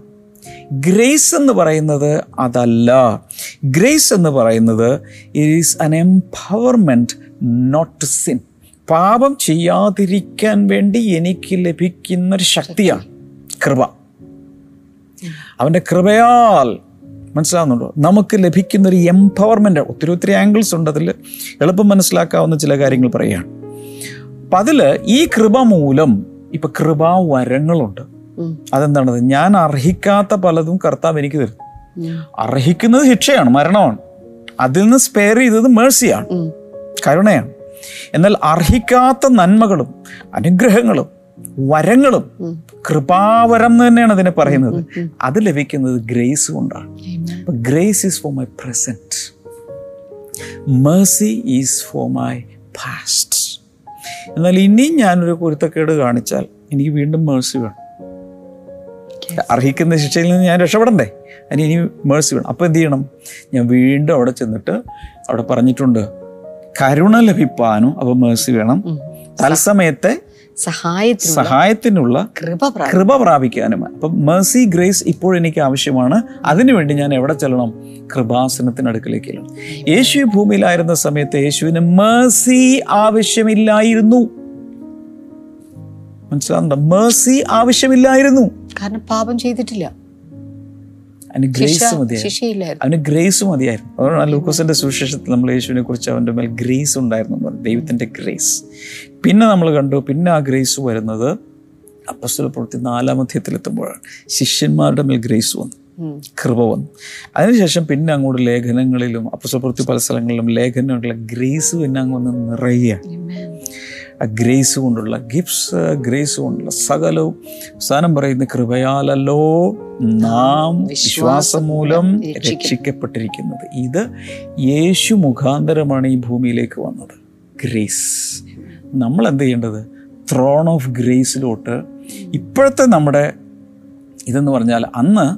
ഗ്രേസ് എന്ന് പറയുന്നത് അതല്ല. ഗ്രേസ് എന്ന് പറയുന്നത് ഈസ് അൻ എംപവർമെന്റ് നോട്ട് ടു സിൻ പാപം ചെയ്യാതിരിക്കാൻ വേണ്ടി എനിക്ക് ലഭിക്കുന്ന ഒരു ശക്തിയാണ് കൃപ. അവന്റെ കൃപയാൽ മനസ്സിലാവുന്നുണ്ടോ? നമുക്ക് ലഭിക്കുന്ന ഒരു എംപവർമെന്റ് ഒത്തിരി ഒത്തിരി ആംഗിൾസ് ഉണ്ട് അതിൽ എളുപ്പം മനസ്സിലാക്കാവുന്ന ചില കാര്യങ്ങൾ പറയുകയാണ്. അപ്പം അതിൽ ഈ കൃപ മൂലം ഇപ്പം കൃപാവരങ്ങളുണ്ട്. അതെന്താണത് ഞാൻ അർഹിക്കാത്ത പലതും കർത്താവ് എനിക്ക് തരും. ഉം. അർഹിക്കുന്നത് ശിക്ഷയാണ് മരണമാണ്. അതിൽ നിന്ന് സ്പെയർ ചെയ്തത് മേഴ്സിയാണ് കരുണയാണ്. എന്നാൽ അർഹിക്കാത്ത നന്മകളും അനുഗ്രഹങ്ങളും വരങ്ങളും കൃപാവരം എന്ന് തന്നെയാണ് അതിനെ പറയുന്നത്. അത് ലഭിക്കുന്നത് ഗ്രേസ് കൊണ്ടാണ്. Amen. Grace is for my present mercy is for my past എന്നാൽ ഇനിയും ഞാനൊരു പൊരുത്തക്കേട് കാണിച്ചാൽ എനിക്ക് വീണ്ടും മേഴ്സി വേണം. അർഹിക്കുന്ന ശിക്ഷയിൽ നിന്ന് ഞാൻ രക്ഷപ്പെടണ്ടേ? അതിന് ഇനി മേഴ്സി വേണം. അപ്പോൾ എന്ത് ചെയ്യണം? ഞാൻ വീണ്ടും അവിടെ ചെന്നിട്ട് അവിടെ പറഞ്ഞിട്ടുണ്ട് കരുണ ലഭിപ്പാനും അപ്പോൾ മേഴ്സി വേണം. തത്സമയത്തെ സഹായത്തിനുള്ള കൃപ പ്രാപിക്കും കൃപ പ്രാപിക്കാനും. അപ്പം മേഴ്സി ഗ്രേസ് ഇപ്പോൾ എനിക്ക് ആവശ്യമാണ്. അതിനുവേണ്ടി ഞാൻ എവിടെ ചെല്ലണം? കൃപാസനത്തിനടുക്കിലേക്ക് ചെല്ലണം. യേശു ഭൂമിയിലായിരുന്ന സമയത്ത് യേശുവിന് മേഴ്സി ആവശ്യമില്ലായിരുന്നു. മനസ്സിലാകുന്നുണ്ടോ മേഴ്സി ആവശ്യമില്ലായിരുന്നു. കാരണം പാപം ചെയ്തിട്ടില്ല. അതിന് ഗ്രേസ് മതിയായിരുന്നു. അവന് ഗ്രേസ് മതിയായിരുന്നു. അതുകൊണ്ടാണ് ലൂക്കോസിന്റെ സുവിശേഷത്തിൽ നമ്മൾ യേശുവിനെ കുറിച്ച് അവന്റെ മേൽ ഗ്രേസ് ഉണ്ടായിരുന്നു ദൈവത്തിന്റെ ഗ്രേസ് പിന്നെ നമ്മൾ കണ്ടു പിന്നെ ആ ഗ്രേസ് വരുന്നത് അപ്പസ്തല പ്രവൃത്തി നാലാം അധ്യയത്തിലെത്തുമ്പോഴാണ്. ശിഷ്യന്മാരുടെ മേൽ ഗ്രേസ് വന്നു കൃപ വന്നു. അതിനുശേഷം പിന്നെ അങ്ങോട്ട് ലേഖനങ്ങളിലും അപ്പസ്തല പ്രവൃത്തി പല സ്ഥലങ്ങളിലും ലേഖനങ്ങളിലെ ഗ്രേസ് പിന്നെ അങ്ങ് വന്ന് നിറയുകയാണ് ആ ഗ്രേസ് കൊണ്ടുള്ള ഗിഫ്റ്റ്സ് ഗ്രേസ് കൊണ്ടുള്ള സകലവും അവസാനം പറയുന്ന കൃപയാലല്ലോ നാം വിശ്വാസം മൂലം രക്ഷിക്കപ്പെട്ടിരിക്കുന്നത്. ഇത് യേശു മുഖാന്തരമാണ് ഈ ഭൂമിയിലേക്ക് വന്നത്. ഗ്രേസ്. നമ്മൾ എന്ത് ചെയ്യേണ്ടത്? ത്രോൺ ഓഫ് ഗ്രേസിലോട്ട് ഇപ്പോഴത്തെ നമ്മുടെ ഇതെന്ന് പറഞ്ഞാൽ അന്ന്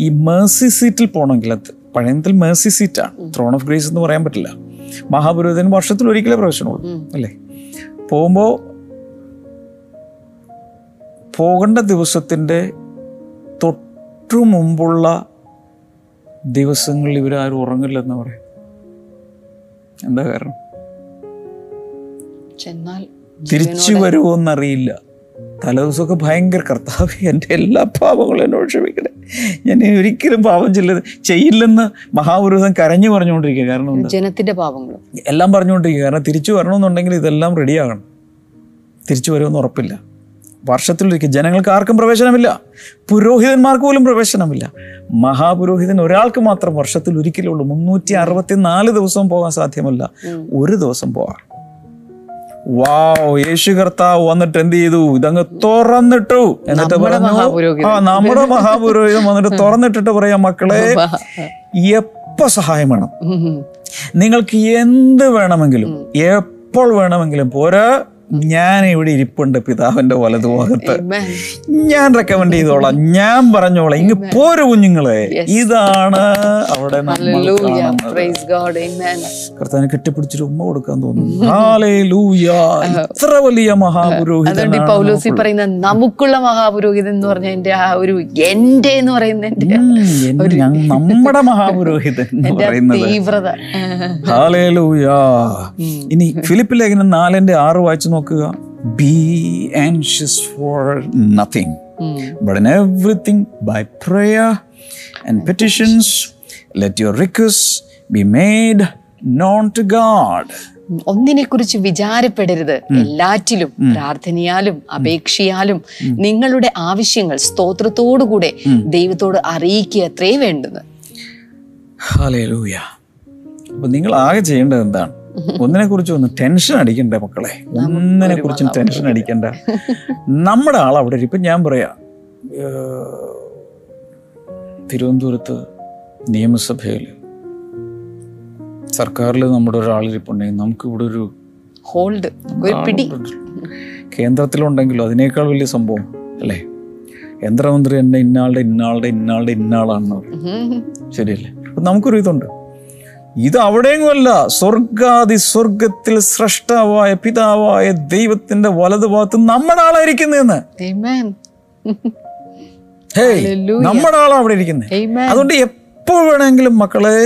ഈ മേഴ്സി സീറ്റിൽ പോകണമെങ്കിൽ അത് പഴയത്തിൽ മേഴ്സി സീറ്റാണ് ത്രോൺ ഓഫ് ഗ്രേസ് എന്ന് പറയാൻ പറ്റില്ല. മഹാപുരോഹിതന് വർഷത്തിൽ ഒരിക്കലേ പ്രവേശനമുള്ളൂ. അല്ലേ? പോകുമ്പോൾ പോകേണ്ട ദിവസത്തിന്റെ തൊട്ടു മുമ്പുള്ള ദിവസങ്ങളിൽ ഇവരാരും ഉറങ്ങില്ലെന്ന് പറയും. എന്താ കാരണം? ചെന്നാൽ തിരിച്ചു വരുമോ എന്നറിയില്ല തലേദിവസമൊക്കെ ഭയങ്കര കർത്താവ് എന്റെ എല്ലാ പാപങ്ങളും എന്നോട് ക്ഷമിക്കണേ. ഞാൻ ഒരിക്കലും പാപം ചെല്ലത് ചെയ്യില്ലെന്ന് മഹാപുരുഷൻ കരഞ്ഞു പറഞ്ഞുകൊണ്ടിരിക്കുക കാരണം ജനത്തിന്റെ പാപങ്ങളും. എല്ലാം പറഞ്ഞുകൊണ്ടിരിക്കുക കാരണം തിരിച്ചു വരണമെന്നുണ്ടെങ്കിൽ ഇതെല്ലാം റെഡിയാകണം. തിരിച്ചു വരുമെന്ന് ഉറപ്പില്ല. വർഷത്തിലൊരിക്കൽ ജനങ്ങൾക്ക് ആർക്കും പ്രവേശനമില്ല. പുരോഹിതന്മാർക്ക് പോലും പ്രവേശനമില്ല. മഹാപുരോഹിതൻ ഒരാൾക്ക് മാത്രം വർഷത്തിൽ ഒരിക്കലേ ഉള്ളൂ. മുന്നൂറ്റി അറുപത്തിനാല് ദിവസം പോകാൻ സാധ്യമല്ല. ഒരു ദിവസം പോകാം വാവ് യേശു കർത്താവ് വന്നിട്ട് എന്ത് ചെയ്തു? ഇതങ്ങ് തുറന്നിട്ടു. എന്നിട്ട് പറഞ്ഞു ആ നമ്മുടെ മഹാപുരോഹിതം വന്നിട്ട് തുറന്നിട്ടിട്ട് പറയാം മക്കളെ എപ്പോ സഹായം വേണം? നിങ്ങൾക്ക് എന്ത് വേണമെങ്കിലും എപ്പോൾ വേണമെങ്കിലും പോരാ. ഞാൻ ഇവിടെ ഇരിപ്പുണ്ട് പിതാവിന്റെ വലതുഭാഗത്ത്. ഞാൻ റെക്കമെൻഡ് ചെയ്തോളാം. ഞാൻ പറഞ്ഞോളാം. ഇങ്ങ് പോര കുഞ്ഞുങ്ങളെ. ഇതാണ് അവിടെ കർത്താനെ കെട്ടിപ്പിടിച്ചിട്ട് ഉമ്മ കൊടുക്കാൻ തോന്നുന്നു. ഹാലേലൂയ ഇത്ര വലിയ മഹാപുരോഹിതൻ പൗലോസി പറയുന്ന നമുക്കുള്ള മഹാപുരോഹിതൻ എന്ന് പറഞ്ഞ എന്റെ ആ ഒരു എന്റെ എന്ന് പറയുന്ന എന്റെ ഉം, നമ്മുടെ മഹാപുരോഹിതൻ തീവ്രത. ഇനി ഫിലിപ്പ് ലേഖനം നാലിന്റെ ആറ് വായിച്ചു നോക്കുക. Be anxious for nothing. But in everything by prayer and petitions let your request be made known to God ഒന്നിനെ കുറിച്ച് വിചാരപ്പെടരുത്. എല്ലാറ്റിലും പ്രാർത്ഥനയാലും അപേക്ഷയാലും നിങ്ങളുടെ ആവശ്യങ്ങൾ സ്തോത്രത്തോടുകൂടെ ദൈവത്തോട് അറിയിക്കുക അത്രേ വേണ്ടത് ഹാലേലൂയ അപ്പൊ നിങ്ങൾ ആകെ ചെയ്യേണ്ടത് എന്താണ്? ഒന്നിനെ കുറിച്ച് ഒന്ന് ടെൻഷൻ അടിക്കണ്ട മക്കളെ ഒന്നിനെ കുറിച്ചും ടെൻഷൻ അടിക്കണ്ട. നമ്മുടെ ആൾ അവിടെ ഇപ്പം ഞാൻ പറയാ. തിരുവനന്തപുരത്ത് നിയമസഭയിൽ സർക്കാരിൽ നമ്മുടെ ഒരാളിരിപ്പുണ്ടെങ്കിൽ നമുക്ക് ഇവിടെ ഒരു ഹോൾഡ് ഒരു പിടി. കേന്ദ്രത്തിലുണ്ടെങ്കിലും അതിനേക്കാൾ വലിയ സംഭവം അല്ലേ? യന്ത്രമന്ത്രി എന്നെ ഇന്നാളുടെ ഇന്നാളുടെ ഇന്നാളുടെ ഇന്നാളാണെന്ന് പറയും. ശരിയല്ലേ? നമുക്കൊരു ഇതുണ്ട്. ഇത് അവിടെയുമല്ല സ്വർഗാദി സ്വർഗത്തിൽ സ്രഷ്ടാവായ പിതാവായ ദൈവത്തിന്റെ വലതുഭാഗത്ത് നമ്മുടെ ആളായിരിക്കുന്നതെന്ന്. നമ്മുടെ ആളാ അവിടെ ഇരിക്കുന്നത്. അതുകൊണ്ട് എപ്പോൾ വേണമെങ്കിലും മക്കളെ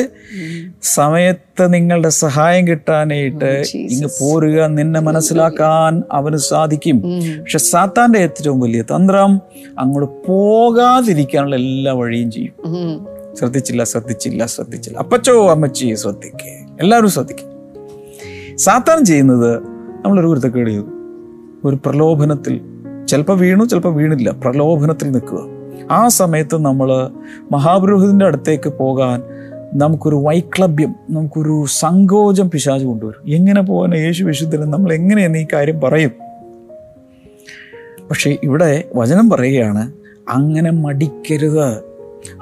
സമയത്ത് നിങ്ങളുടെ സഹായം കിട്ടാനായിട്ട് ഇങ്ങ് പോരുക നിന്നെ മനസ്സിലാക്കാൻ അവന് സാധിക്കും ഉം. പക്ഷെ സാത്താന്റെ ഏറ്റവും വലിയ തന്ത്രം അങ്ങോട്ട് പോകാതിരിക്കാനുള്ള എല്ലാ വഴിയും ചെയ്യും ഉം. ശ്രദ്ധിച്ചില്ല ശ്രദ്ധിച്ചില്ല ശ്രദ്ധിച്ചില്ല. അപ്പച്ചോ അമ്മച്ചി ശ്രദ്ധിക്കേ. എല്ലാവരും ശ്രദ്ധിക്കും. സാത്താൻ ചെയ്യുന്നത് നമ്മളൊരു കുരുത്തക്കേട് ചെയ്തു ഒരു പ്രലോഭനത്തിൽ ചിലപ്പോൾ വീണു ചിലപ്പോൾ വീണില്ല. പ്രലോഭനത്തിൽ നിൽക്കുക. ആ സമയത്ത് നമ്മൾ മഹാപുരോഹിതന്റെ അടുത്തേക്ക് പോകാൻ നമുക്കൊരു വൈക്ലബ്യം നമുക്കൊരു സങ്കോചം പിശാച് കൊണ്ടുവരും. എങ്ങനെ പോകാൻ യേശു വിശുദ്ധന് നമ്മൾ എങ്ങനെയെന്ന് ഈ കാര്യം പറയും? പക്ഷേ ഇവിടെ വചനം പറയുകയാണ് അങ്ങനെ മടിക്കരുത്.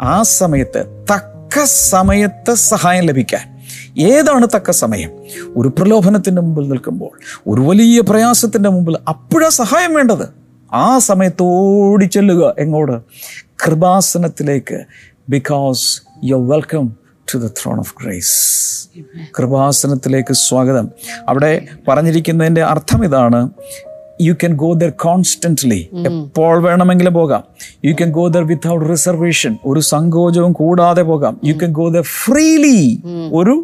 ആ സമയത്ത് തക്ക സമയത്ത് സഹായം ലഭിക്കാൻ. ഏതാണ് തക്ക സമയം? ഒരു പ്രലോഭനത്തിന്റെ മുമ്പിൽ നിൽക്കുമ്പോൾ ഒരു വലിയ പ്രയാസത്തിന്റെ മുമ്പിൽ അപ്പോഴാ സഹായം വേണ്ടത്? ആ സമയത്ത് ഓടി ചെല്ലുക എങ്ങോട്? കൃപാസനത്തിലേക്ക്. Because you welcome to the throne of grace കൃപാസനത്തിലേക്ക് സ്വാഗതം. അവിടെ പറഞ്ഞിരിക്കുന്നതിന്റെ അർത്ഥം ഇതാണ് you can go there constantly എപ്പോൾ വേണമെങ്കിലും പോകാം. You can go there without reservation ഒരു സങ്കോചവും കൂടാതെ പോകാം. You can go there freely ഒരു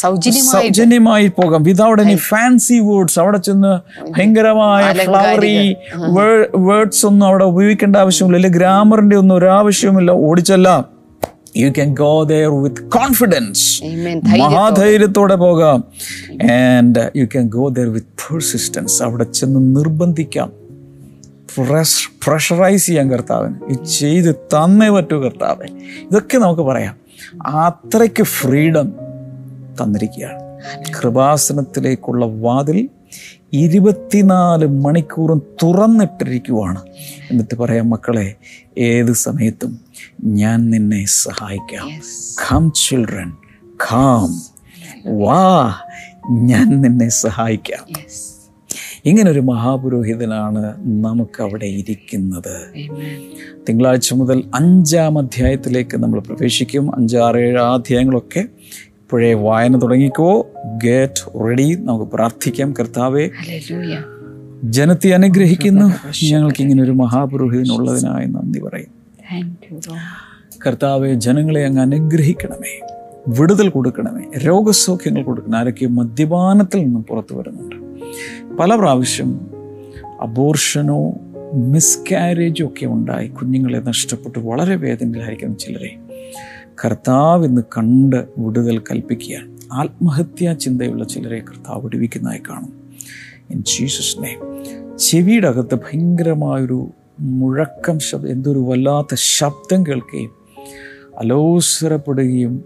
സൗജന്യമായി പോകാം. വിതൗട്ട് എനി ഫാൻസി വേർഡ്സ് അവിടെ ചെന്ന് ഭയങ്കരമായ ഫ്ലവറി വേർഡ്സ് ഒന്നും അവിടെ ഉപയോഗിക്കേണ്ട ആവശ്യമില്ല. അല്ലെങ്കിൽ ഗ്രാമറിന്റെ ഒന്നും ഒരു ആവശ്യമില്ല ഓടിച്ചെല്ലാം. You can go there with confidence Amen. മഹാധൈര്യത്തോടെ പോകാം. And you can go there with persistence അവിടെ ചെന്ന് നിർബന്ധിക്കാം. പ്രഷറൈസ് ചെയ്യാൻ കർത്താവിന്. ഇത് ചെയ്ത് തന്നേ പറ്റൂ കർത്താവെ. ഇതൊക്കെ നമുക്ക് പറയാം. അത്രയ്ക്ക് ഫ്രീഡം തന്നിരിക്കുകയാണ്. കൃപാസനത്തിലേക്കുള്ള വാതിൽ ഇരുപത്തിനാല് മണിക്കൂറും തുറന്നിട്ടിരിക്കുവാണ്. എന്നിട്ട് പറയാം മക്കളെ ഏത് സമയത്തും ഞാൻ നിന്നെ സഹായിക്കാം. കം ചിൽഡ്രൻ ഖാം വാ ഞാൻ നിന്നെ സഹായിക്കാം. ഇങ്ങനൊരു മഹാപുരോഹിതനാണ് നമുക്കവിടെ ഇരിക്കുന്നത്. തിങ്കളാഴ്ച മുതൽ അഞ്ചാം അധ്യായത്തിലേക്ക് നമ്മൾ പ്രവേശിക്കും. അഞ്ചാറ് ഏഴ് അധ്യായങ്ങളൊക്കെ ഇപ്പോഴേ വായന തുടങ്ങിക്കോ. ഗെറ്റ് റെഡി നമുക്ക് പ്രാർത്ഥിക്കാം. കർത്താവെ. ജനത്തെ അനുഗ്രഹിക്കുന്നു. ഞങ്ങൾക്ക് ഇങ്ങനെ ഒരു മഹാപുരോഹിതനുള്ളതിനായി നന്ദി പറയും. കർത്താവെ ജനങ്ങളെ അങ്ങ് അനുഗ്രഹിക്കണമേ. വിടുതൽ കൊടുക്കണമേ. രോഗസൗഖ്യങ്ങൾ കൊടുക്കണം. ആരൊക്കെ മദ്യപാനത്തിൽ നിന്നും പുറത്തു വരുന്നുണ്ട്. പല പ്രാവശ്യം അബോർഷനോ മിസ്കാരേജോ ഒക്കെ ഉണ്ടായി. കുഞ്ഞുങ്ങളെ നഷ്ടപ്പെട്ട് വളരെ വേദനയിലായിരിക്കുന്ന ചിലരെ. കർത്താവ് ഇന്ന് കണ്ട് വിടുതൽ കൽപ്പിക്കുകയാണ്. ആത്മഹത്യാ ചിന്തയുള്ള ചിലരെ കർത്താവ് വിടുവിക്കുന്നതായി കാണും. ഇൻ ജീസസ് നെയ്മ് ചെവിയുടെ അകത്ത് ഭയങ്കരമായൊരു മുഴക്കം ശബ്ദം എന്തൊരു വല്ലാത്ത ശബ്ദം കേൾക്കുകയും അലോസരപ്പെടുകയും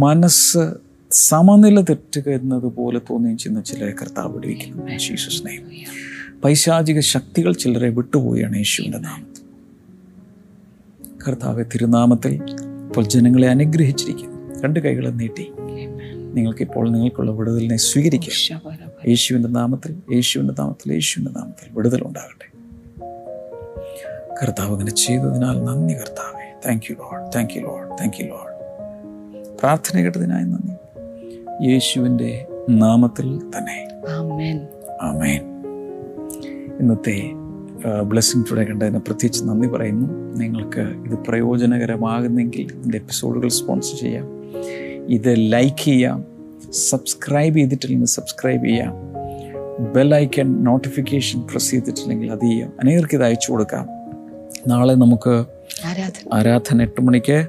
മനസ്സ് സമനില തെറ്റുക എന്നതുപോലെ തോന്നുകയും ചെയ്യുന്ന ചിലരെ കർത്താവ് വിടുവിക്കുന്നു. ജീസസ് നെയ്മ് പൈശാചിക ശക്തികൾ ചിലരെ വിട്ടുപോവുകയാണ് യേശുവിന്റെ നാമത്തിൽ കർത്താവ് തിരുനാമത്തിൽ ഇപ്പോൾ ജനങ്ങളെ അനുഗ്രഹിച്ചിരിക്കുന്നു. രണ്ട് കൈകളെ നീട്ടി നിങ്ങൾക്കിപ്പോൾ നിങ്ങൾക്കുള്ള വിടുതലിനെ സ്വീകരിക്കാം. യേശുവിന്റെ നാമത്തിൽ യേശുവിന്റെ നാമത്തിൽ യേശുവിന്റെ നാമത്തിൽ വിടുതൽ ഉണ്ടാകട്ടെ. കർത്താവ് അങ്ങനെ ചെയ്തതിനാൽ നന്ദി കർത്താവെ. Thank you Lord thank you Lord thank you Lord പ്രാർത്ഥന കേട്ടതിനായി നന്ദി. യേശുവിന്റെ നാമത്തിൽ തന്നെ. ആമേൻ ഇന്നത്തെ ബ്ലെസ്സിങ് ടുഡേ കണ്ടതിന് പ്രത്യേകിച്ച് നന്ദി പറയുന്നു. നിങ്ങൾക്ക് ഇത് പ്രയോജനകരമാകുന്നെങ്കിൽ ഇതിന്റെ എപ്പിസോഡുകൾ സ്പോൺസർ ചെയ്യാം. ഇത് ലൈക്ക് ചെയ്യാം. സബ്സ്ക്രൈബ് ചെയ്തിട്ടില്ലെങ്കിൽ സബ്സ്ക്രൈബ് ചെയ്യാം. ബെൽ ഐക്കൺ നോട്ടിഫിക്കേഷൻ പ്രസ് ചെയ്തിട്ടില്ലെങ്കിൽ അത് ചെയ്യാം. അനേകർക്ക് ഇത് അയച്ചു കൊടുക്കാം. നാളെ നമുക്ക് ആരാധന. എട്ട് മണിക്ക്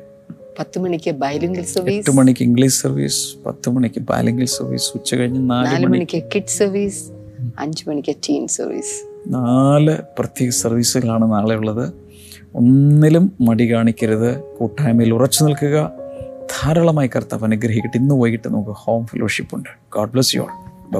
പത്ത് മണിക്ക് ബൈലിംഗൽ സർവീസ് എട്ട് മണിക്ക് ഇംഗ്ലീഷ് സർവീസ് പത്ത് മണിക്ക് ബൈലിംഗൽ സർവീസ് ഉച്ച കഴിഞ്ഞ് നാല് മണിക്ക് കിഡ് സർവീസ് അഞ്ച് മണിക്ക് ടീൻ സർവീസ് നാല് പ്രത്യേക സർവീസുകളാണ് നാളെ ഉള്ളത്. ഒന്നിലും മടി കാണിക്കരുത്. കൂട്ടായ്മയിൽ ഉറച്ചു നിൽക്കുക. ധാരാളമായി കർത്താവ് അനുഗ്രഹിക്കട്ടെ. ഇന്ന് വൈകിട്ട് നമുക്ക് ഹോം ഫെലോഷിപ്പ് ഉണ്ട്. God bless you all bye